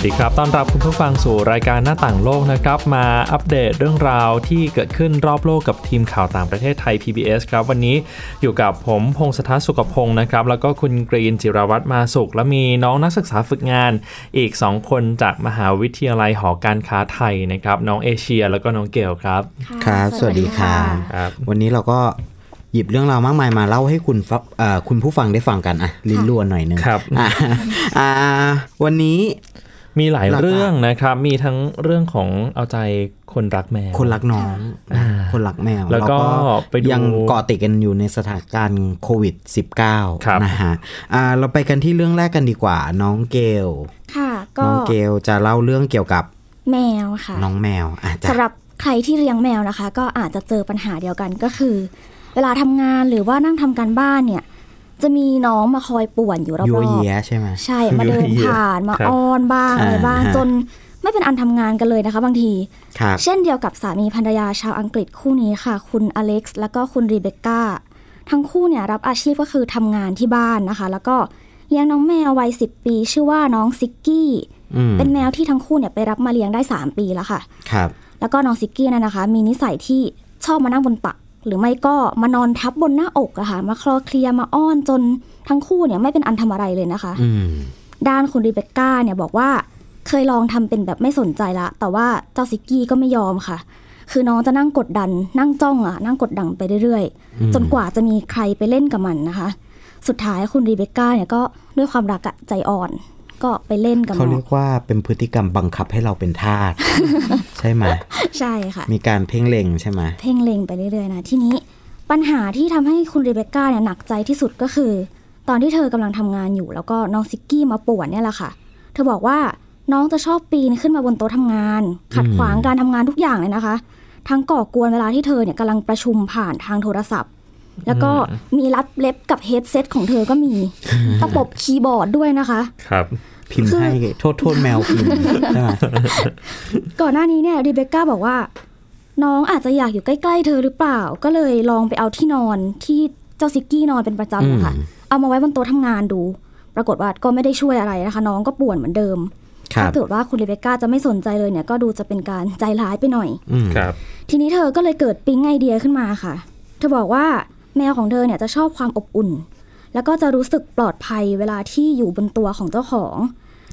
วัสดีครับ ต้อนรับคุณผู้ฟังสู่รายการหน้าต่างโลกนะครับ มาอัปเดตเรื่องราวที่เกิดขึ้นรอบโลกกับทีมข่าวต่างประเทศไทย PBS ครับ วันนี้อยู่กับผมพงศธรสุขพงศ์นะครับ แล้วก็คุณกรีนจิรวัตรมาสุข และมีน้องนักศึกษาฝึกงานอีก 2 คนจากมหาวิทยาลัยหอการค้าไทยนะครับ น้องเอเชีย แล้วก็น้องเกลครับ ครับ สวัสดีครับครับวันนี้เราก็หยิบเรื่องราวมากมายมาเล่าให้คุณฟับเอ่อคุณผู้ฟังได้ฟังกันอะลิ้นลวนหน่อยหนึงครับอะอ่าวันนี้ มีหลายหลักๆเรื่องนะครับ มีทั้งเรื่องของเอาใจคนรักแมว คนรักน้องนะคนรักแมว แล้วก็เราไปดูยังเกาะติดกันอยู่ในสถานการณ์โควิดครับ -19 นะฮะอ่าเราไปกันที่เรื่องแรกกันดีกว่า น้องเกลค่ะก็น้องเกลจะเล่าเรื่องเกี่ยวกับแมวค่ะ น้องแมวอะจ้ะสำหรับใครที่เลี้ยงแมวนะคะ ก็อาจจะเจอปัญหาเดียวกันก็คือ เวลาทำงานหรือว่านั่งทำการบ้านเนี่ย จะมีน้องมาคอยป่วนอยู่รอบยัวๆเยียใช่ไหมใช่มาเดินผ่านมาครับอ้อนบ้างอะไรบ้างอ่าฮะจนไม่เป็นอันทำงานกันเลยนะคะบางทีครับเช่นเดียวกับสามีภรรยาชาวอังกฤษคู่นี้ค่ะ คุณอเล็กซ์แล้วก็คุณรีเบคก้าทั้งคู่เนี่ยรับอาชีพก็คือทำงานที่บ้านนะคะ แล้วก็เลี้ยงน้องแมววัย10ปี ชื่อว่าน้องซิกกี้อืมเป็นแมวที่ทั้งคู่เนี่ยไปรับมาเลี้ยงได้3ปีแล้วค่ะ ครับ แล้วก็น้องซิกกี้นั่นนะคะ มีนิสัยที่ชอบมานั่งบนตัก หรือไม่ก็มานอนทับบนหน้าอกอะค่ะ มาคลอเคลียร์มาอ้อนจนทั้งคู่เนี่ยไม่เป็นอันทำอะไรเลยนะคะอืมด้านคุณรีเบคก้าเนี่ยบอกว่าเคยลองทำเป็นแบบไม่สนใจละ แต่ว่าเจ้าซิกกี้ก็ไม่ยอมค่ะ คือน้องจะนั่งกดดัน นั่งจ้องอะนั่งกดดันไปเรื่อยๆ จนกว่าจะมีใครไปเล่นกับมันนะคะ สุดท้ายคุณรีเบคก้าเนี่ยก็ด้วยความรักอะใจอ่อน ก็ไปเล่นกับเขาน้อเรีงยกว่าเป็นพฤติกรรมบังคับให้เราเป็นทาสใช่ไหมใช่ค่ะ มีการเพ่งเล็งใช่ไหมเพ่งเล็งไปเรื่อยๆนะทีนี้ปัญหาที่ทำให้คุณเรเบคก้าเนี่ยหนักใจที่สุดก็คือ ตอนที่เธอกำลังทำงานอยู่ แล้วก็น้องซิกกี้มาป่วนเนี่ยแหละค่ะ เธอบอกว่าน้องจะชอบปีนขึ้นมาบนโต๊ะทำงาน ขัดขวางการทำงานทุกอย่างเลยนะคะ ทั้งก่อกวนเวลาที่เธอเนี่ยกำลังประชุมผ่านทางโทรศัพท์ แล้วก็มีรัดเล็บกับเฮดเซตของเธอก็มีตะปบคีย์บอร์ดด้วยนะคะ ครับพิมพ์ให้โทษโทษแมวพิมพ์ใช่ไหมก่อนหน้านี้เนี่ยรีเบคก้าบอกว่า น้องอาจจะอยากอยู่ใกล้ๆเธอหรือเปล่า ก็เลยลองไปเอาที่นอนที่เจ้าซิกกี้นอนเป็นประจำนะคะเอามาไว้บนโต๊ะทำงานดู ปรากฏว่าก็ไม่ได้ช่วยอะไรนะคะ น้องก็ป่วนเหมือนเดิมครัถ้าบเกิดว่าคุณรีเบคก้าจะไม่สนใจเลยเนี่ย ก็ดูจะเป็นการใจร้ายไปหน่อยอืมครับ ทีนี้เธอก็เลยเกิดปิ๊งไอเดียขึ้นมาค่ะ เธอบอกว่า แมวของเธอเนี่ยจะชอบความอบอุ่น แล้วก็จะรู้สึกปลอดภัยเวลาที่อยู่บนตัวของเจ้าของ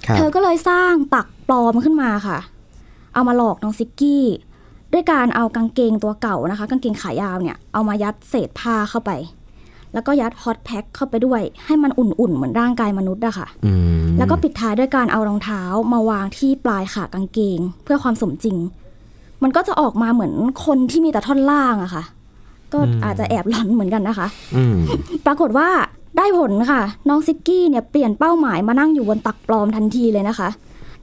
ครับเธอก็เลยสร้างตักปลอมขึ้นมาค่ะ เอามาหลอกน้องซิกกี้ ด้วยการเอากางเกงตัวเก่านะคะ กางเกงขายาวเนี่ยเอามายัดเศษผ้าเข้าไป แล้วก็ยัดฮอตแพ็คเข้าไปด้วย ให้มันอุ่นๆ เหมือนร่างกายมนุษย์อะค่ะอืมแล้วก็ปิดท้ายด้วยการเอารองเท้ามาวางที่ปลายขากางเกง เพื่อความสมจริง มันก็จะออกมาเหมือนคนที่มีแต่ท่อนล่างอะค่ะ ก็อาจจะแอบหลอนเหมือนกันนะคะอืมปรากฏว่าได้ผลค่ะ น้องซิกกี้เนี่ยเปลี่ยนเป้าหมายมานั่งอยู่บนตักปลอมทันทีเลยนะคะ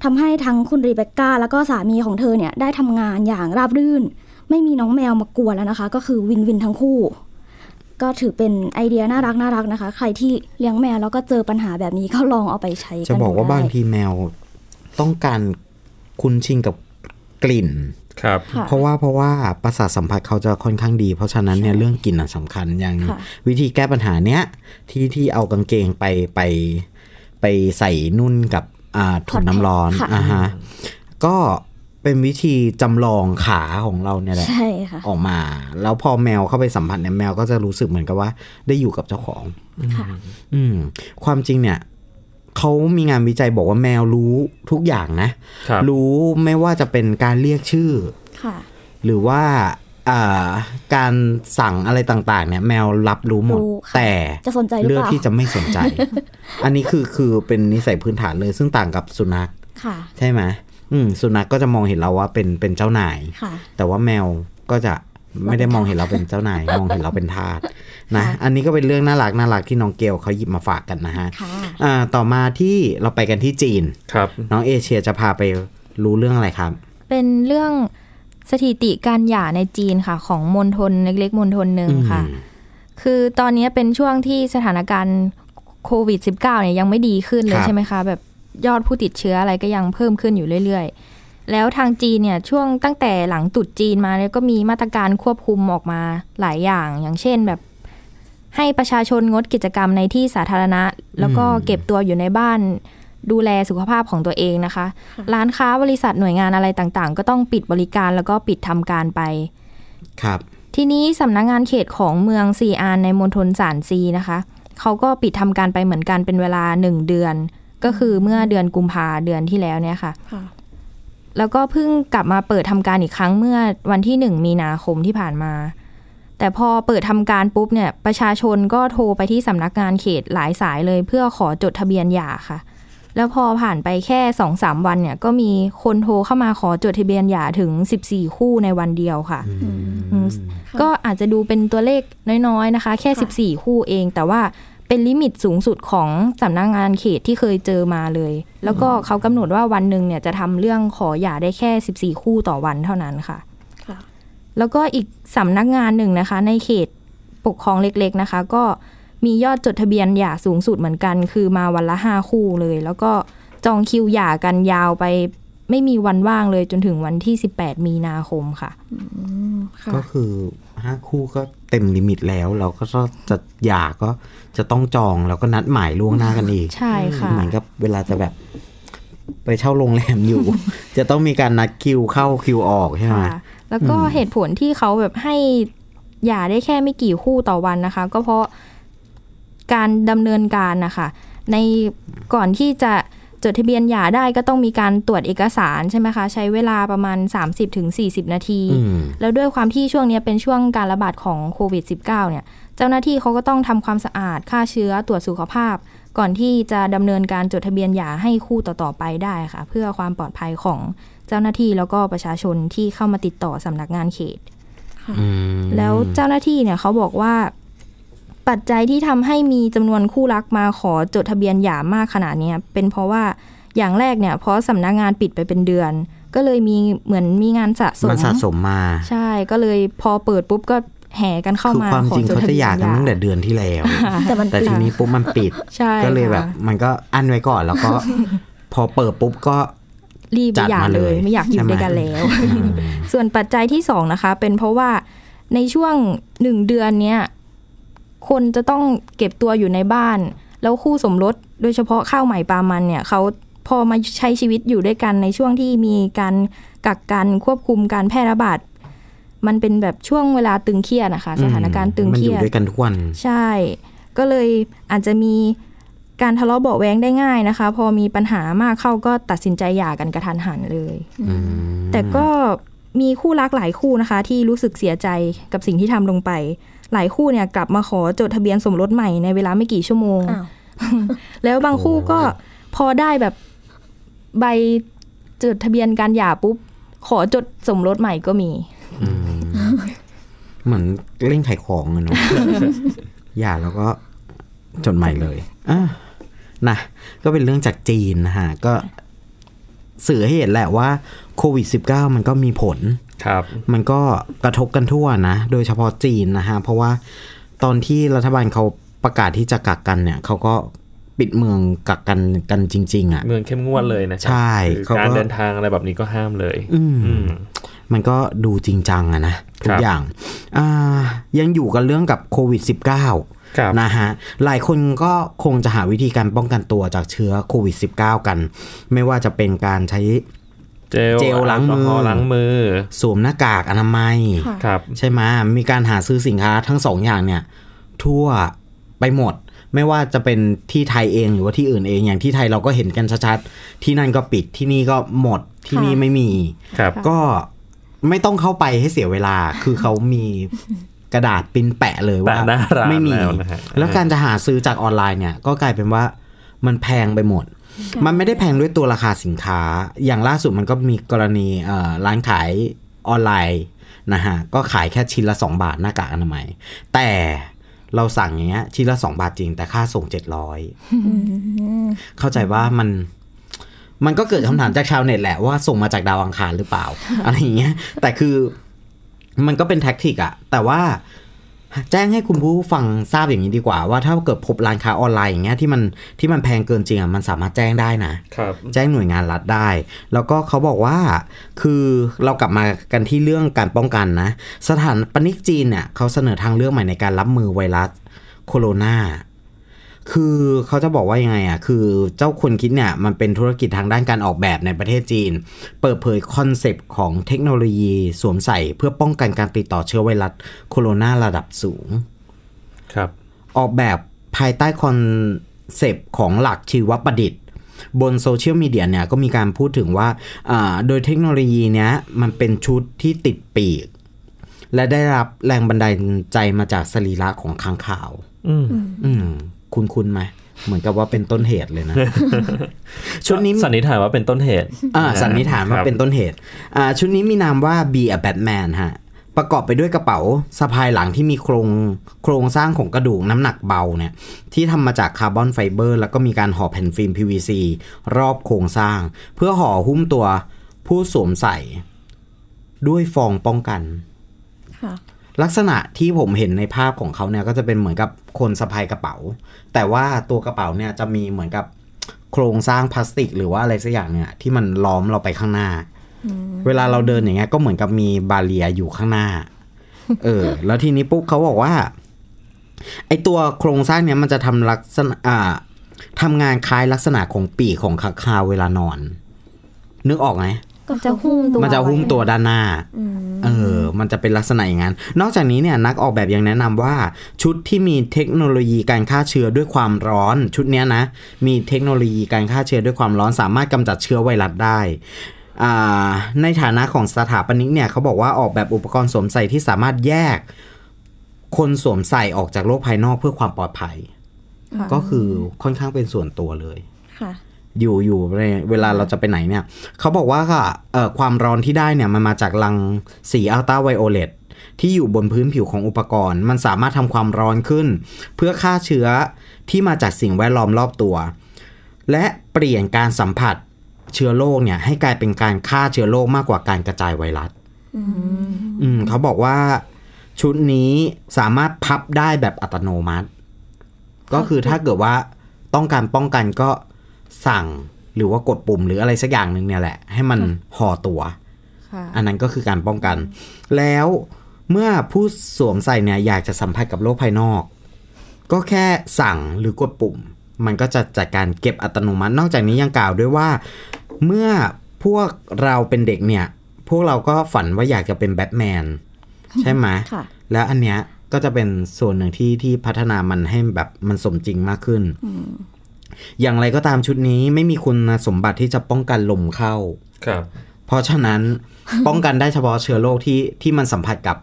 ทำให้ทั้งคุณรีเบคก้า แล้วก็สามีของเธอเนี่ยได้ทำงานอย่างราบรื่น ไม่มีน้องแมวมากวนแล้วนะคะ ก็คือวินวินทั้งคู่ ก็ถือเป็นไอเดียน่ารักน่ารักนะคะ ใครที่เลี้ยงแมวแล้วก็เจอปัญหาแบบนี้ก็ลองเอาไปใช้กันจะบอกว่าดูได้บางทีแมวต้องการคุ้นชินกับกลิ่น ครับค่ะเพราะว่าเพราะว่าประสาทสัมผัสเขาจะค่อนข้างดี เพราะฉะนั้นเนี่ยเรื่องกลิ่นอะสำคัญอย่างค่ะวิธีแก้ปัญหาเนี้ยที่ที่เอากางเกงไปไปไปใส่นุ่นกับอ่าถุงน้ำร้อนค่ะอ่าฮะก็เป็นวิธีจำลองขาของเราเนี่ยแหละใช่ค่ะออกมา แล้วพอแมวเข้าไปสัมผัสเนี่ยแมวก็จะรู้สึกเหมือนกับว่า ได้อยู่กับเจ้าของค่ะอืม ความจริงเนี่ย เขามีงานวิจัยบอกว่าแมวรู้ทุกอย่างนะครับรู้ไม่ว่าจะเป็นการเรียกชื่อค่ะหรือว่าอ่าการสั่งอะไรต่างๆ เนี่ยแมวรับรู้หมดรู้ค่ะแต่จะสนใจหรือเลืเปอกล่าที่จะไม่สนใจ อันนี้คือคือเป็นนิสัยพื้นฐานเลยซึ่งต่างกับสุนัขค่ะใช่ไหมอืมสุนัขก็จะมองเห็นเราว่าเป็นเป็นเจ้านายค่ะแต่ว่าแมวก็จะ ไม่ได้มองเห็นเราเป็นเจ้านาย มองเห็นเราเป็นทาสนะค่ะอันนี้ก็เป็นเรื่องน่ารักน่ารักที่น้องเกลเขาหยิบมาฝากกันนะฮะค่ะอ่าต่อมาที่เราไปกันที่จีนครับ น้องเอเชียจะพาไปรู้เรื่องอะไรครับ เป็นเรื่องสถิติการหย่าในจีนค่ะ ของมณฑลเล็กๆมณฑลหนึ่งค่ะอืมคือตอนนี้เป็นช่วงที่สถานการณ์โควิด -19 เนี่ยยังไม่ดีขึ้นเลยครับใช่ไหมคะ แบบยอดผู้ติดเชื้ออะไรก็ยังเพิ่มขึ้นอยู่เรื่อยๆ แล้วทางจีนเนี่ยช่วงตั้งแต่หลังตรุดจีนมาเนี่ยก็มีมาตรการควบคุมออกมาหลายอย่าง อย่างเช่นแบบให้ประชาชนงดกิจกรรมในที่สาธารณะ แล้วก็เก็บตัวอยู่ในบ้านดูแลสุขภาพของตัวเองนะคะ ร้านค้าบริษัทหน่วยงานอะไรต่างๆ ก็ต้องปิดบริการแล้วก็ปิดทำการไป ครับ ทีนี้สำนักงงานเขตของเมืองซีอานในมณฑลสานซีนะคะเขาก็ปิดทำการไปเหมือนกันเป็นเวลาหนึ่งเดือน ก็คือเมื่อเดือนกุมภาเดือนที่แล้วเนี่ยค่ะค่ะ แล้วก็เพิ่งกลับมาเปิดทำการอีกครั้งเมื่อวันที่หนึ่งมีนาคมที่ผ่านมา แต่พอเปิดทำการปุ๊บเนี่ย ประชาชนก็โทรไปที่สำนักงานเขตหลายสายเลย เพื่อขอจดทะเบียนหย่าค่ะ แล้วพอผ่านไปแค่สองสามวันเนี่ย ก็มีคนโทรเข้ามาขอจดทะเบียนหย่าถึง14คู่ในวันเดียวค่ะอืมก็อาจจะดูเป็นตัวเลขน้อยๆนะคะ แค่ค่ะ14คู่เองแต่ว่า เป็นลิมิตสูงสุดของสำนักงานเขตที่เคยเจอมาเลย แล้วก็เขากำหนดว่าวันหนึ่งเนี่ยจะทำเรื่องขอหย่าได้แค่ 14 คู่ต่อวันเท่านั้นค่ะค่ะ แล้วก็อีกสำนักงานหนึ่งนะคะ ในเขตปกครองเล็กๆนะคะ ก็มียอดจดทะเบียนหย่าสูงสุดเหมือนกัน คือมาวันละห้าคู่เลย แล้วก็จองคิวหย่ากันยาวไป ไม่มีวันว่างเลยจนถึงวันที่ 18 มีนาคมค่ะอืมค่ะก็คือห้าคู่ก็เต็มลิมิตแล้ว เราก็จะหย่าก็จะต้องจองแล้วก็นัดหมายล่วงหน้ากันอีก ใช่ค่ะเหมือนกับเวลาจะแบบไปเช่าโรงแรมอยู่ จะต้องมีการนัดคิวเข้าคิวออกใช่ไหมค่ะแล้วก็เหตุผลที่เขาแบบให้หย่าได้แค่ไม่กี่คู่ต่อวันนะคะ ก็เพราะการดำเนินการนะคะในก่อนที่จะ จดทะเบียนหย่าได้ก็ต้องมีการตรวจเอกสารใช่ไหมคะ ใช้เวลาประมาณ 30-40 นาทีอืมแล้วด้วยความที่ช่วงนี้เป็นช่วงการระบาดของโควิด -19 เนี่ย เจ้าหน้าที่เขาก็ต้องทำความสะอาดฆ่าเชื้อตรวจสุขภาพ ก่อนที่จะดำเนินการจดทะเบียนหย่าให้คู่ต่อๆไปได้ค่ะ เพื่อความปลอดภัยของเจ้าหน้าที่แล้วก็ประชาชนที่เข้ามาติดต่อสำนักงานเขตอืมแล้วเจ้าหน้าที่เนี่ยเขาบอกว่า ปัจจัยที่ทำให้มีจำนวนคู่รักมาขอจดทะเบียนหย่ามากขนาดเนี้ยเป็นเพราะว่าอย่างแรกเนี่ยเพราะสำนักงานปิดไปเป็นเดือน ก็เลยมีเหมือนมีงานสะสมมันสะสมมา ใช่ก็เลยพอเปิดปุ๊บก็แห่กันเข้าคือมาความขอจริงจดเขาทะจะเบีหยย่านกันหย่าตั้งแต่เดือนที่แล้วแต่มันแต่ทีนี้ปุ๊บมันปิดใช่ก็เลยแบบค่ะมันก็อั้นไว้ก่อนแล้วก็ พอเปิดปุ๊บก็รีบไปจัดหย่ามาเลเลยยไม่อยากอยู่ใช่ไหมด้วยกันแล้ว ส่วนปัจจัยที่สองนะคะ เป็นเพราะว่าในช่วงหนึ่งเดือนเนี้ย คนจะต้องเก็บตัวอยู่ในบ้าน แล้วคู่สมรสโดยเฉพาะข้าวใหม่ปลามันเนี่ยเขาพอมาใช้ชีวิตอยู่ด้วยกันในช่วงที่มีการกักกันควบคุมการแพร่ระบาดมันเป็นแบบช่วงเวลาตึงเครียดนะคะ สถานการณ์ตึงมันเคอรียู่ยดด้วยกันทุกวันใช่ ก็เลยอาจจะมีการทะเลาะเบาะแว้งได้ง่ายนะคะ พอมีปัญหามากเข้าก็ตัดสินใจหย่ากันกระทันหันเลยอืมแต่ก็มีคู่รักหลายคู่นะคะ ที่รู้สึกเสียใจกับสิ่งที่ทำลงไป หลายคู่เนี่ยกลับมาขอจดทะเบียนสมรสใหม่ในเวลาไม่กี่ชั่วโมงอ้าวแล้วบางคู่ก็พอได้แบบใบจดทะเบียนการหย่าปุ๊บ ขอจดสมรสใหม่ก็มีอืมเหมือนเล่นขายของอะเนาะอย่าแล้วก็จดใหม่เลยอะนะก็เป็นเรื่องจากจีนนะฮะก็สื่อให้เห็นแหละว่าโควิด -19 มันก็มีผล ครับมันก็กระทบกันทั่วนะ โดยเฉพาะจีนนะฮะ เพราะว่าตอนที่รัฐบาลเขาประกาศที่จะกักกันเนี่ยเขาก็ปิดเมืองกักกันกันจริง ๆอะเมืองเข้มงวดเลยนะครัใช่คือเขาก็การเดินทางอะไรแบบนี้ก็ห้ามเลย อืมอืมมันก็ดูจริงจังอะนะทุคกรับอย่างอ่ายังอยู่กันเรื่องกับโควิด -19 ครับนะฮะหลายคนก็คงจะหาวิธีการป้องกันตัวจากเชื้อโควิด -19 กัน ไม่ว่าจะเป็นการใช้ เจลเจลล้างมือแอลกอฮอล์ล้างมือ สวมหน้ากากอนามัยค่ะครับ ใช่ไหมมีการหาซื้อสินค้าทั้งสองอย่างเนี่ย ทั่วไปหมดไม่ว่าจะเป็นที่ไทยเองหรือว่าที่อื่นเองอย่างที่ไทยเราก็เห็นกันชัดๆที่นั่นก็ปิดที่นี่ก็หมดที่นี่ค่ะไม่มีครับก็ไม่ต้องเข้าไปให้เสียเวลา คือเขามีกระดาษปริ้นแปะเลยว่าแปะหน้าร้านไม่มีแล้วนะฮะแล้วการจะหาซื้อจากออนไลน์เนี่ย ก็กลายเป็นว่ามันแพงไปหมด มันไม่ได้แพงด้วยตัวราคาสินค้า อย่างล่าสุดมันก็มีกรณีเอ่อร้านขายออนไลน์นะฮะ ก็ขายแค่ชิ้นละ 2 บาทหน้ากากอนามัย แต่เราสั่งอย่างเงี้ยชิ้นละ 2 บาทจริง แต่ค่าส่ง 700 เข้าใจว่ามันมันก็เกิดคำถามจากชาวเน็ตแหละว่าส่งมาจากดาวอังคารหรือเปล่า อะไรอย่างเงี้ย แต่คือมันก็เป็นแท็กติกอะแต่ว่า แจ้งให้คุณผู้ฟังทราบอย่างนี้ดีกว่า ว่าถ้าเกิดพบร้านค้าออนไลน์อย่างเงี้ยที่มันที่มันแพงเกินจริงอะมันสามารถแจ้งได้นะครับแจ้งหน่วยงานรัฐได้ แล้วก็เขาบอกว่าคือเรากลับมากันที่เรื่องการป้องกันนะ สถานปนิกจีนเนี่ยเขาเสนอทางเลือกใหม่ในการรับมือไวรัสโคโรนา คือเขาจะบอกว่ายังไงอะ คือเจ้าคนคิดเนี่ย มันเป็นธุรกิจทางด้านการออกแบบในประเทศจีน เปิดเผย concept ของเทคโนโลยีสวมใส่เพื่อป้องกันการติดต่อเชื้อไวรัสโคโรนาระดับสูง ครับ ออกแบบภายใต้ concept ของหลักชีวประดิษฐ์ บนโซเชียลมีเดียเนี่ย ก็มีการพูดถึงว่าอ่าโดยเทคโนโลยีเนี้ย มันเป็นชุดที่ติดปีก และได้รับแรงบันดาลใจมาจากสรีระของค้างคาว อืมอืม คุณคุณไหมเหมือนกับว่าเป็นต้นเหตุเลยนะชุดนี้สันนิษฐานว่าเป็นต้นเหตุอ่าสันนิษฐานว่าครับเป็นต้นเหตุอ่าชุดนี้มีนามว่า Be a Batman ฮะประกอบไปด้วยกระเป๋าสะพายหลังที่มีโครงโครงสร้างของกระดูกน้ำหนักเบาเนี่ยที่ทำมาจากคาร์บอนไฟเบอร์ แล้วก็มีการห่อแผ่นฟิล์ม PVC รอบโครงสร้าง เพื่อห่อหุ้มตัวผู้สวมใส่ ด้วยฟองป้องกันค่ะ ลักษณะที่ผมเห็นในภาพของเขาเนี่ยก็จะเป็นเหมือนกับคนสะพายกระเป๋า แต่ว่าตัวกระเป๋าเนี่ยจะมีเหมือนกับโครงสร้างพลาสติก หรือว่าอะไรสักอย่างเนี่ยที่มันล้อมเราไปข้างหน้า เวลาเราเดินอย่างเงี้ยก็เหมือนกับมีบาเรียอยู่ข้างหน้า เออ แล้วทีนี้ปุ๊บเขาบอกว่า ไอตัวโครงสร้างเนี้ยมันจะทำลักษณะอ่าทำงานคล้ายลักษณะของปีกของค้างคาวเวลานอน นึกออกไหมมันจะหุ้มตัวมันจะหุ้มตัวด้านหน้าเออ มันจะเป็นลักษณะอย่างนั้น นอกจากนี้เนี่ยนักออกแบบยังแนะนำว่าชุดที่มีเทคโนโลยีการฆ่าเชื้อด้วยความร้อน ชุดเนี้ยนะ มีเทคโนโลยีการฆ่าเชื้อด้วยความร้อน สามารถกำจัดเชื้อไวรัสได้อ่าในฐานะของสถาปนิกเนี่ยเขาบอกว่าออกแบบอุปกรณ์สวมใส่ที่สามารถแยก คนสวมใส่ออกจากโลกภายนอกเพื่อความปลอดภัยค่ะก็คือค่อนข้างเป็นส่วนตัวเลยค่ะ อยู่อยู่ในเวลาเราจะไปไหนเนี่ยเขาบอกว่าค่ะเอ่อความร้อนที่ได้เนี่ยมันมาจากรังสีอัลตราไวโอเลตที่อยู่บนพื้นผิวของอุปกรณ์ มันสามารถทำความร้อนขึ้น เพื่อฆ่าเชื้อที่มาจากสิ่งแวดล้อมรอบตัว และเปลี่ยนการสัมผัสเชื้อโรคเนี่ยให้กลายเป็นการฆ่าเชื้อโรคมากกว่าการกระจายไวรัสอืมเขาบอกว่าชุดนี้สามารถพับได้แบบอัตโนมัติ ก็คือถ้าเกิดว่าต้องการป้องกันก็ สั่งหรือว่ากดปุ่มหรืออะไรสักอย่างหนึ่งเนี่ยแหละ ให้มันห่อตัวค่ะอันนั้นก็คือการป้องกัน แล้วเมื่อผู้สวมใส่เนี่ยอยากจะสัมผัสกับโลกภายนอก ก็แค่สั่งหรือกดปุ่ม มันก็จะจัดการเก็บอัตโนมัติ นอกจากนี้ยังกล่าวด้วยว่า เมื่อพวกเราเป็นเด็กเนี่ย พวกเราก็ฝันว่าอยากจะเป็นแบทแมนใช่ไหมค่ะแล้วอันเนี้ยก็จะเป็นส่วนหนึ่งที่ที่พัฒนามันให้แบบมันสมจริงมากขึ้น อย่างไรก็ตามชุดนี้ไม่มีคุณสมบัติที่จะป้องกันลมเข้า ครับ เพราะฉะนั้นป้องกันได้เฉพาะเชื้อโรคที่ที่มันสัมผัสกับ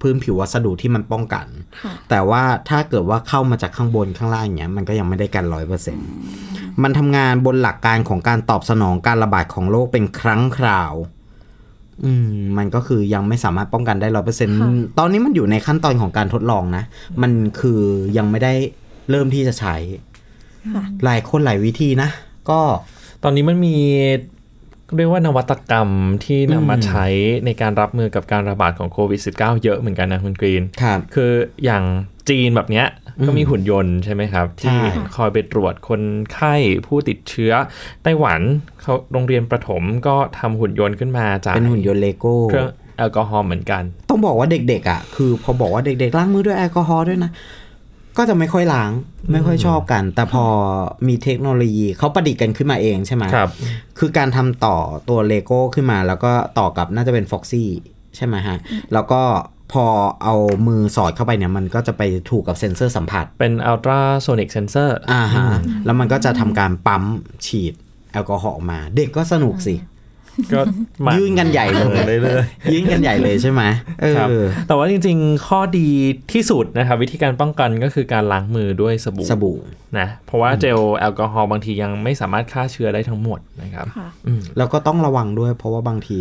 พื้นผิววัสดุที่มันป้องกันค่ะแต่ว่าถ้าเกิดว่าเข้ามาจากข้างบนข้างล่างอย่างเงี้ยมันก็ยังไม่ได้กันร้อยเปอร์เซ็นต์มันทำงานบนหลักการของการตอบสนองการระบาดของโรคเป็นครั้งคราว อืมมันก็คือยังไม่สามารถป้องกันได้ร้อยเปอร์เซ็นต์ตอนนี้มันอยู่ในขั้นตอนของการทดลองนะ มันคือยังไม่ได้เริ่มที่จะใช้ค่ะ หลายคนหลายวิธีนะ ก็ตอนนี้มันมีเรียกว่านวัตกรรมที่นำมาอืมใช้ในการรับมือกับการระบาดของโควิด -19 เยอะเหมือนกันนะคุณกรีนครับคืออย่างจีนแบบเนี้ยก็มีหุ่นยนต์ใช่ไหมครับใช่ที่คอยไปตรวจคนไข้ผู้ติดเชื้อ ไต้หวันเขาโรงเรียนประถมก็ทำหุ่นยนต์ขึ้นมาจากเป็นหุ่นยนต์เลโก้เครื่องแอลกอฮอล์เหมือนกัน ต้องบอกว่าเด็กๆอะคือพอบอกว่าเด็กๆล้างมือด้วยแอลกอฮอล์ด้วยนะ ก็จะไม่ค่อยล้างไม่ค่อยชอบกัน แต่พอมีเทคโนโลยีเขาประดิษฐ์กันขึ้นมาเองใช่ไหมครับ คือการทำต่อตัวเลโก้ขึ้นมา แล้วก็ต่อกับน่าจะเป็นฟ็อกซี่ใช่ไหมฮะ แล้วก็พอเอามือสอดเข้าไปเนี่ย มันก็จะไปถูกกับเซ็นเซอร์สัมผัส เป็น ultrasonic sensor อ่าฮะ แล้วมันก็จะทำการปั๊มฉีดแอลกอฮอล์ออกมา เด็กก็สนุกสิ ก็หมั่ยื่นกันใหญ่เลยเรื่อยยื่นกันใหญ่เลยใช่ไหมเอๆครับอแต่ว่าจริง ๆ ข้อดีที่สุดนะครับวิธีการป้องกันก็คือการล้างมือด้วยสบู่สบู่นะเพราะว่าเจลแอลกอฮอล์บางทียังไม่สามารถฆ่าเชื้อได้ทั้งหมดนะครับค่ะอืมแล้วก็ต้องระวังด้วย เพราะว่าบางที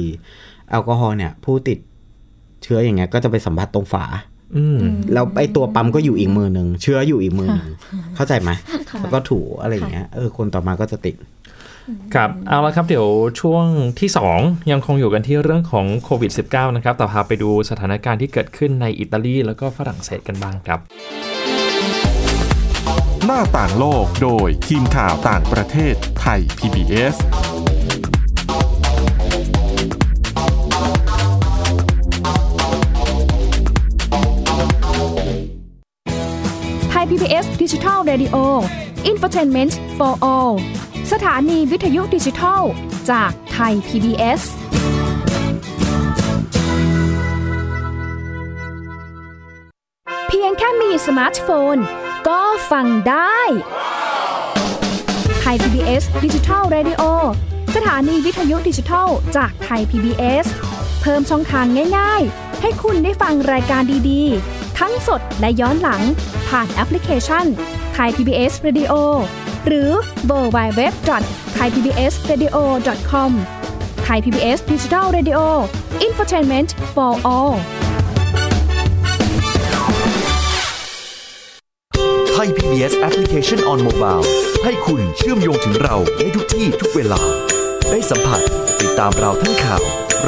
แอลกอฮอล์เนี่ยผู้ติดเชื้ออย่างเงี้ยก็จะไปสัมผัสตรงฝาอืมแล้วไอ้ตัวปั๊มก็อยู่อีกมือหนึ่งเชื้ออยู่อีกมือหนึ่งเข้าใจไหมค่ะแล้วก็ถูอะไรอย่างเงี้ยเออคนต่อมาก็จะติด ครับเอาละครับเดี๋ยวช่วงที่ 2 ยังคงอยู่กันที่เรื่องของโควิด -19 นะครับแต่พาไปดูสถานการณ์ที่เกิดขึ้นในอิตาลีแล้วก็ฝรั่งเศสกันบ้างครับ หน้าต่างโลกโดยทีมข่าวต่างประเทศไทย PBS ไทย PBS ดิจิทัล Radio Infotainment for All สถานีวิทยุดิจิทัล จากไทย PBS เพียงแค่มีสมาร์ทโฟน ก็ฟังได้ไทย PBS Digital Radio สถานีวิทยุดิจิทัล จากไทย PBS เพิ่มช่องทางง่าย ๆ ให้คุณได้ฟังรายการดีๆ ทั้งสดและย้อนหลัง ผ่านแอปพลิเคชันไทย PBS Radio หรือเวอร์บายเว็บไทยพีบีเอสเรดิโอคอมไทยพีบีเอสดิจิทัลเรดิโออินฟอร์ทนเมนต์ for all ไทย PBS Application on Mobile ให้คุณเชื่อมโยงถึงเราในทุกที่ทุกเวลา ได้สัมผัสติดตามเราทั้งข่าว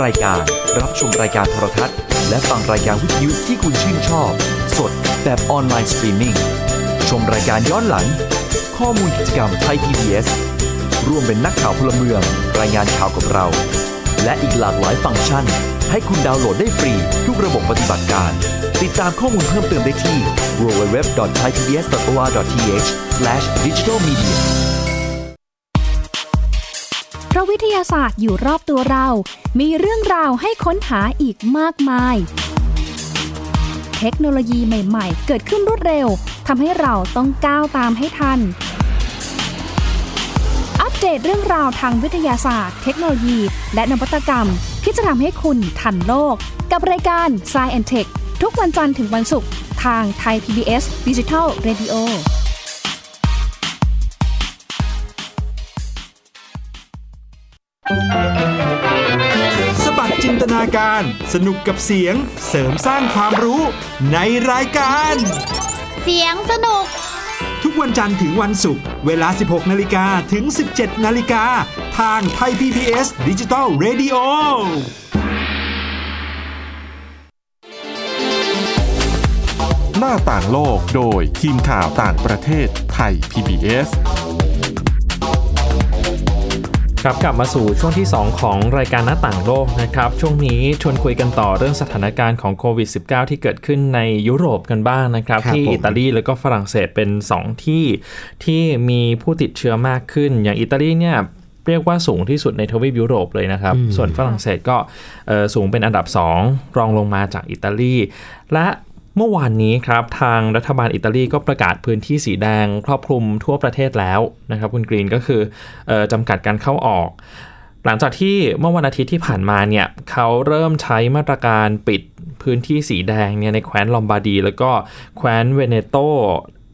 รายการ รับชมรายการโทรทัศน์ และฟังรายการวิทยุที่คุณชื่นชอบ สดแบบ online streaming ชมรายการย้อนหลัง ข้อมูลกิจกรรมไทย PBS ร่วมเป็นนักข่าวพลเมือง รายงานข่าวกับเรา และอีกหลากหลายฟังก์ชัน ให้คุณดาวน์โหลดได้ฟรี ทุกระบบปฏิบัติการ ติดตามข้อมูลเพิ่มเติมได้ที่ www.thaipbs.or.th/digitalmedia เพราะวิทยาศาสตร์อยู่รอบตัวเรา มีเรื่องราวให้ค้นหาอีกมากมาย เทคโนโลยีใหม่ ๆ เกิดขึ้นรวดเร็วทำให้เราต้องก้าวตามให้ทัน เดตเรื่องราวทางวิทยาศาสตร์ เทคโนโลยี และนวัตกรรม ที่จะทำให้คุณทันโลก กับรายการ s c i e n t e c h ทุกวันจันทร์ถึงวันศุกร์ทางไทย PBS Digital Radio สบัดจินตนาการ สนุกกับเสียง เสริมสร้างความรู้ในรายการ เสียงสนุก ทุกวันจันทร์ถึงวันศุกร์เวลา 16 นาฬิกาถึง 17 นาฬิกา ทางไทย PPS ดิจิตอล Radio หน้าต่างโลกโดยทีมข่าวต่างประเทศไทย PBS ครับกลับมาสู่ช่วงที่ 2 ของรายการหน้าต่างโลกนะครับ ช่วงนี้ชวนคุยกันต่อเรื่องสถานการณ์ของโควิด -19 ที่เกิดขึ้นในยุโรปกันบ้างนะครับครับที่ผมอิตาลีแล้วก็ฝรั่งเศสเป็น 2 ที่ที่มีผู้ติดเชื้อมากขึ้น อย่างอิตาลีเนี่ยเรียกว่าสูงที่สุดในทวีปยุโรปเลยนะครับ ส่วนฝรั่งเศสก็เอ่อสูงเป็นอันดับ 2 รองลงมาจากอิตาลี และ เมื่อวานนี้ครับทางรัฐบาลอิตาลีก็ประกาศพื้นที่สีแดงครอบคลุมทั่วประเทศแล้วนะครับคุณกรีนก็คือออจำกัดการเข้าออก หลังจากที่เมื่อวันอาทิตย์ที่ผ่านมาเนี่ยเขาเริ่มใช้มาตรการปิดพื้นที่สีแดงเนี่ยในแคว้นลอมบาร์ดี แล้วก็แคว้นเวเนโต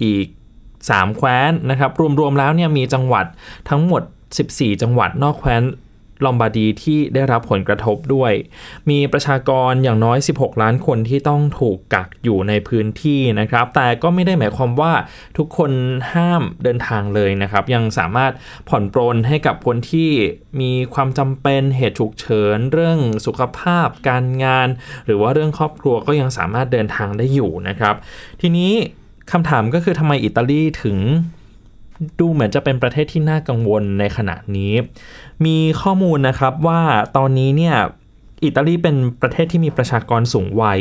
อีก 3 แคว้นนะครับรวมๆแล้วเนี่ยมีจังหวัดทั้งหมด 14 จังหวัดนอกแคว้น ลอมบาร์ดีที่ได้รับผลกระทบด้วย มีประชากรอย่างน้อย 16 ล้านคนที่ต้องถูกกักอยู่ในพื้นที่นะครับ แต่ก็ไม่ได้หมายความว่าทุกคนห้ามเดินทางเลยนะครับ ยังสามารถผ่อนปรนให้กับคนที่มีความจำเป็นเหตุฉุกเฉินเรื่องสุขภาพการงาน หรือว่าเรื่องครอบครัวก็ยังสามารถเดินทางได้อยู่นะครับ ทีนี้คำถามก็คือทำไมอิตาลีถึงดูเหมือนจะเป็นประเทศที่น่ากังวลในขณะนี้ มีข้อมูลนะครับว่าตอนนี้เนี่ยอิตาลีเป็นประเทศที่มีประชากรสูงวัย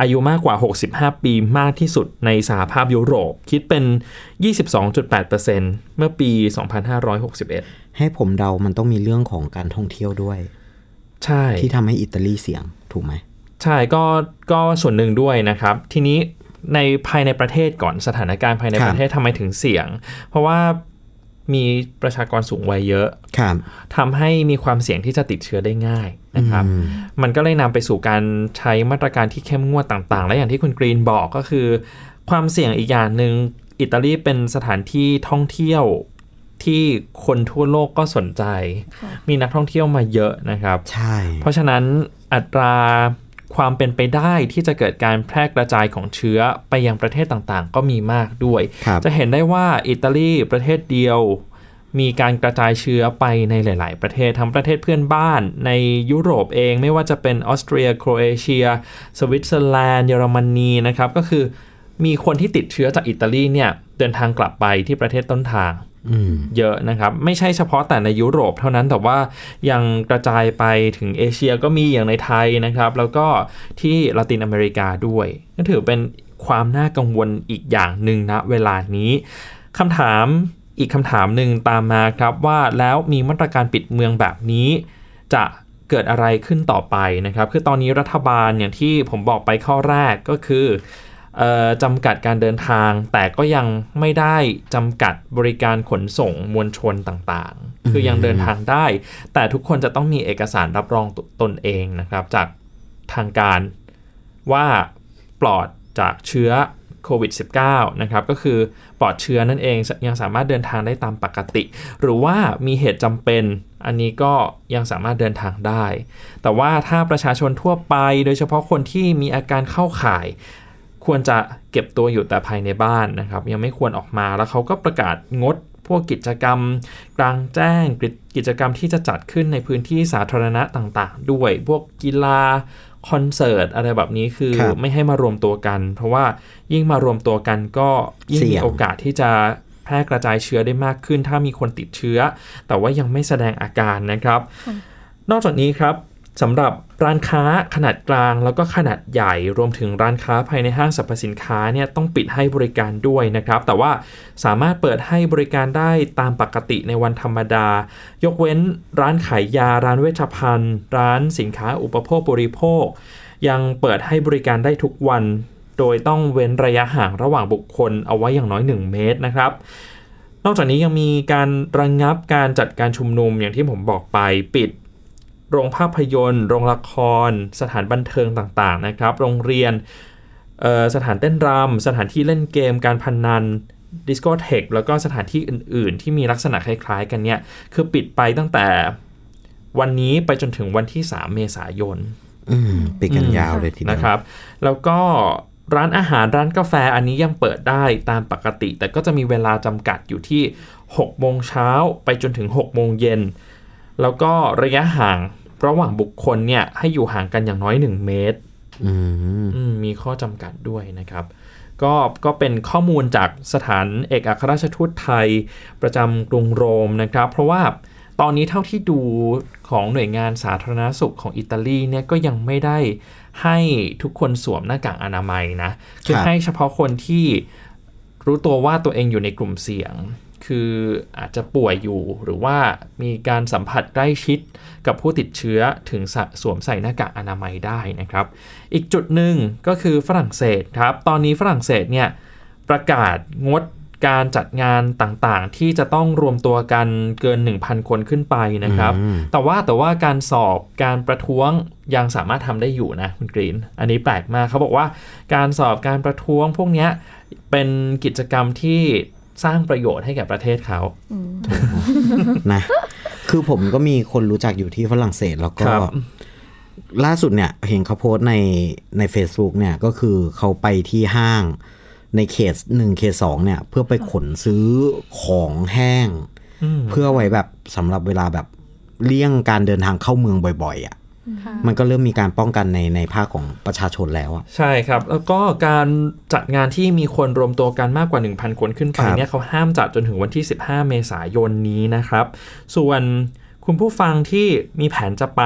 อายุมากกว่า 65 ปีมากที่สุดในสหภาพยุโรป คิดเป็น 22.8%เมื่อปี 2561 ให้ผมเดามันต้องมีเรื่องของการท่องเที่ยวด้วย ใช่ ที่ทำให้อิตาลีเสียงถูกไหม ใช่ก็ก็ส่วนหนึ่งด้วยนะครับ ทีนี้ในภายในประเทศก่อนสถานการณ์ภายในครับประเทศทำไมถึงเสี่ยง เพราะว่า มีประชากรสูงวัยเยอะครับทำให้มีความเสี่ยงที่จะติดเชื้อได้ง่ายนะครับอืมมันก็เลยนำไปสู่การใช้มาตรการที่เข้มงวดต่างๆ และอย่างที่คุณกรีนบอกก็คือ ความเสี่ยงอีกอย่างหนึ่งอิตาลีเป็นสถานที่ท่องเที่ยวที่คนทั่วโลกก็สนใจ มีนักท่องเที่ยวมาเยอะนะครับ ใช่ เพราะฉะนั้นอัตรา ความเป็นไปได้ที่จะเกิดการแพร่กระจายของเชื้อไปยังประเทศต่างๆ ก็มีมากด้วยครับจะเห็นได้ว่าอิตาลีประเทศเดียว มีการกระจายเชื้อไปในหลาย ๆ ประเทศทั้งประเทศเพื่อนบ้าน ในยุโรปเองไม่ว่าจะเป็นออสเตรียโครเอเชีย สวิตเซอร์แลนด์เยอรมนีนะครับก็คือมีคนที่ติดเชื้อจากอิตาลีเนี่ยเดินทางกลับไปที่ประเทศต้นทางอืม เยอะนะครับ ไม่ใช่เฉพาะแต่ในยุโรปเท่านั้นแต่ว่ายังกระจายไปถึงเอเชียก็มีอย่างในไทยนะครับ แล้วก็ที่ละตินอเมริกาด้วยก็ถือเป็นความน่ากังวลอีกอย่างหนึ่งนะเวลานี้คำถามอีกคำถามหนึ่งตามมาครับว่าแล้วมีมาตรการปิดเมืองแบบนี้ จะเกิดอะไรขึ้นต่อไปนะครับ คือตอนนี้รัฐบาลอย่างที่ผมบอกไปข้อแรกก็คือ จำกัดการเดินทาง แต่ก็ยังไม่ได้จำกัดบริการขนส่งมวลชนต่างๆ คือยังเดินทางได้ แต่ทุกคนจะต้องมีเอกสารรับรองตตนเองนะครับ จากทางการว่าปลอดจากเชื้อโควิด -19 นะครับ ก็คือปลอดเชื้อนั่นเองยังสามารถเดินทางได้ตามปกติ หรือว่ามีเหตุจำเป็น อันนี้ก็ยังสามารถเดินทางได้ แต่ว่าถ้าประชาชนทั่วไป โดยเฉพาะคนที่มีอาการเข้าข่าย ควรจะเก็บตัวอยู่แต่ภายในบ้านนะครับ ยังไม่ควรออกมาแล้วเขาก็ประกาศงดพวกกิจกรรมกลางแจ้งกิจกิจกรรมที่จะจัดขึ้นในพื้นที่สาธารณะต่างๆ ด้วยพวกกีฬาคอนเสิร์ตอะไรแบบนี้คือครับไม่ให้มารวมตัวกัน เพราะว่ายิ่งมารวมตัวกันก็ยิ่งเสี่มียงโอกาสที่จะแพร่กระจายเชื้อได้มากขึ้น ถ้ามีคนติดเชื้อ แต่ว่ายังไม่แสดงอาการนะครับ นอกจากนี้ครับสำหรับ ร้านค้าขนาดกลางแล้วก็ขนาดใหญ่รวมถึงร้านค้าภายในห้างสรรพสินค้าเนี่ยต้องปิดให้บริการด้วยนะครับ แต่ว่าสามารถเปิดให้บริการได้ตามปกติในวันธรรมดา ยกเว้นร้านขายยาร้านเวชภัณฑ์ ร้านสินค้าอุปโภคบริโภค ยังเปิดให้บริการได้ทุกวัน โดยต้องเว้นระยะห่างระหว่างบุคคลเอาไว้อย่างน้อย 1 เมตรนะครับนอกจากนี้ยังมีการระงงับการจัดการชุมนุมอย่างที่ผมบอกไปปิด โรงภาพยนตร์ โรงละคร สถานบันเทิงต่างๆนะครับ โรงเรียนเอ่อสถานเต้นรำสถานที่เล่นเกมการพนันดิสโกเทคแล้วก็สถานที่อื่น ๆ ที่มีลักษณะคล้าย ๆ กันเนี่ยคือปิดไปตั้งแต่วันนี้ไปจนถึงวันที่ 3 เมษายนอืมปิดกันยาวเลยทีเดียวนะครับ แล้วก็ร้านอาหารร้านกาแฟอันนี้ยังเปิดได้ตามปกติ แต่ก็จะมีเวลาจำกัดอยู่ที่ 6 โมงเช้าไปจนถึง 6 โมงเย็น แล้วก็ระยะห่างระหว่างบุคคลเนี่ยให้อยู่ห่างกันอย่างน้อย 1 เมตรอืมอืมมีข้อจำกัดด้วยนะครับ ก็ก็เป็นข้อมูลจากสถานเอกอัครราชทูตไทยประจำกรุงโรมนะครับ เพราะว่าตอนนี้เท่าที่ดูของหน่วยงานสาธารณสุขของอิตาลีเนี่ยก็ยังไม่ได้ให้ทุกคนสวมหน้ากากอนามัยนะคือครับให้เฉพาะคนที่รู้ตัวว่าตัวเองอยู่ในกลุ่มเสี่ยง คืออาจจะป่วยอยู่หรือว่ามีการสัมผัสใกล้ชิดกับผู้ติดเชื้อถึงสะสวมใส่หน้ากากอนามัยได้นะครับ อีกจุดหนึ่งก็คือฝรั่งเศสครับ ตอนนี้ฝรั่งเศสเนี่ยประกาศงดการจัดงานต่างๆ ที่จะต้องรวมตัวกันเกิน 1,000 คนขึ้นไปนะครับอืมแต่ว่าแต่ว่าการสอบการประท้วงยังสามารถทำได้อยู่นะคุณกรีน อันนี้แปลกมากเขาบอกว่าการสอบการประท้วงพวกเนี้ยเป็นกิจกรรมที่ สร้างประโยชน์ให้แก่ประเทศเขานะคือผมก็มีคนรู้จักอยู่ที่ฝรั่งเศสแล้วก็ครับล่าสุดเนี่ยเห็นเขาโพสต์ในใน Facebook เนี่ยก็คือเขาไปที่ห้างในเขตหนึ่งเขตสองเนี่ย เพื่อไปขนซื้อของแห้งอืมเพื่อไว้แบบสำหรับเวลาแบบเลี่ยงการเดินทางเข้าเมืองบ่อยๆอะ่ะ มันก็เริ่มมีการป้องกันในในภาคของประชาชนแล้วอะใช่ครับ แล้วก็การจัดงานที่มีคนรวมตัวกันมากกว่า 1,000 คนขึ้นไปครับเนี่ยเขาห้ามจัดจนถึงวันที่ 15 เมษายนนี้นะครับ ส่วนคุณผู้ฟังที่มีแผนจะไป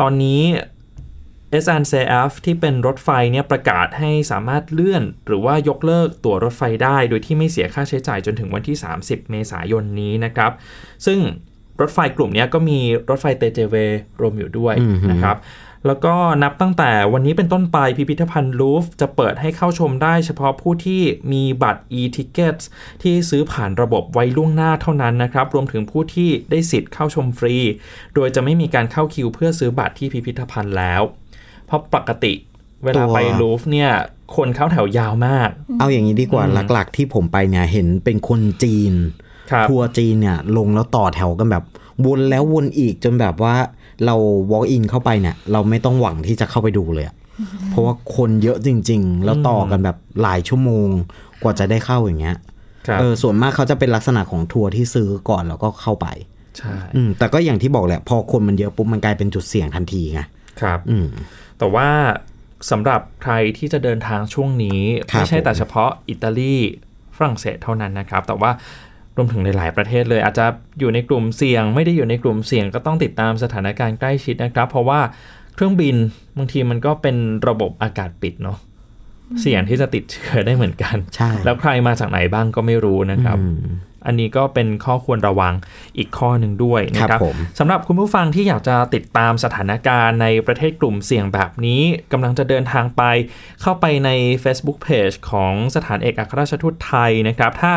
ตอนนี้ SNCF ที่เป็นรถไฟเนี่ยประกาศให้สามารถเลื่อน หรือว่ายกเลิกตั๋วรถไฟได้ โดยที่ไม่เสียค่าใช้จ่ายจนถึงวันที่ 30 เมษายนนี้นะครับ ซึ่ง รถไฟกลุ่มเนี้ยก็มีรถไฟเตเจเวรวมอยู่ด้วยอืมฮึนะครับ แล้วก็นับตั้งแต่วันนี้เป็นต้นไปพิพิธภัณฑ์ลูฟจะเปิดให้เข้าชมได้เฉพาะผู้ที่มีบัตร e-tickets ที่ซื้อผ่านระบบไว้ล่วงหน้าเท่านั้นนะครับ รวมถึงผู้ที่ได้สิทธิ์เข้าชมฟรี โดยจะไม่มีการเข้าคิวเพื่อซื้อบัตรที่พิพิธภัณฑ์แล้ว เพราะปกติเวลาไปลูฟเนี่ยคนเข้าแถวยาวมาก เอาอย่างนี้ดีกว่าหลัก ๆ ที่ผมไปเนี่ยเห็นเป็นคนจีนครับ ทัวร์จีนเนี่ยลงแล้วต่อแถวกันแบบวนแล้ววนอีกจนแบบว่าเรา walk in เข้าไปเนี่ย เราไม่ต้องหวังที่จะเข้าไปดูเลยอะเพราะว่าคนเยอะจริง ๆ แล้วต่อกันแบบหลายชั่วโมงกว่าจะได้เข้าอย่างเงี้ยครับเออส่วนมากเขาจะเป็นลักษณะของทัวร์ที่ซื้อก่อนแล้วก็เข้าไปใช่อืมแต่ก็อย่างที่บอกแหละ พอคนมันเยอะปุ๊บมันกลายเป็นจุดเสี่ยงทันทีไงครับอืมแต่ว่าสำหรับใครที่จะเดินทางช่วงนี้ครับไม่ใช่แต่ผมเฉพาะอิตาลีฝรั่งเศสเท่านั้นนะครับ แต่ว่า รวมถึงในหลายประเทศเลย อาจจะอยู่ในกลุ่มเสี่ยง ไม่ได้อยู่ในกลุ่มเสี่ยงก็ต้องติดตามสถานการณ์ใกล้ชิดนะครับ เพราะว่าเครื่องบินบางทีมันก็เป็นระบบอากาศปิดเนาะเสี่ยงที่จะติดเชื้อได้เหมือนกันใช่แล้วใครมาจากไหนบ้างก็ไม่รู้นะครับอืมอันนี้ก็เป็นข้อควรระวังอีกข้อหนึ่งด้วยนะคครัรับบผมสำหรับคุณผู้ฟังที่อยากจะติดตามสถานการณ์ในประเทศกลุ่มเสี่ยงแบบนี้กำลังจะเดินทางไป เข้าไปใน Facebook Page ของสถานเอกอัครราชทูตไทยนะครับ ถ้า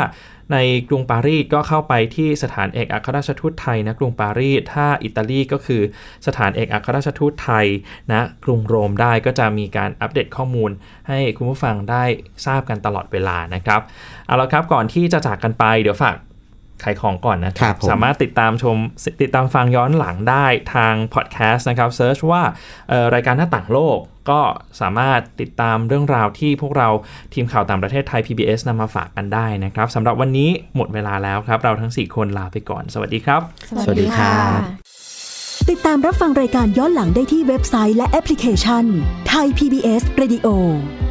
ในกรุงปารีสก็เข้าไปที่สถานเอกอัครราชทูตไทยนะกรุงปารีสถ้าอิตาลีก็คือสถานเอกอัครราชทูตไทยนะกรุงโรมได้ก็จะมีการอัปเดตข้อมูล ให้คุณผู้ฟังได้ทราบกันตลอดเวลานะครับเอาละครับก่อนที่จะจากกันไปเดี๋ยวฝาก ขายของก่อนนะคครัรับบผมสามารถติดตามชมติดตามฟังย้อนหลังได้ทางพอดแคสต์นะครับ search ว่าเอ่อรายการหน้าต่างโลกก็สามารถติดตามเรื่องราวที่พวกเราทีมข่าวต่างประเทศไทย PBS นำมาฝากกันได้นะครับสำหรับวันนี้หมดเวลาแล้วครับ เราทั้ง 4 คนลาไปก่อน สวัสดีครับ สวัสดีครับติดตามรับฟังรายการย้อนหลังได้ที่เว็บไซต์และแอปพลิเคชันไทย PBS Radio ไท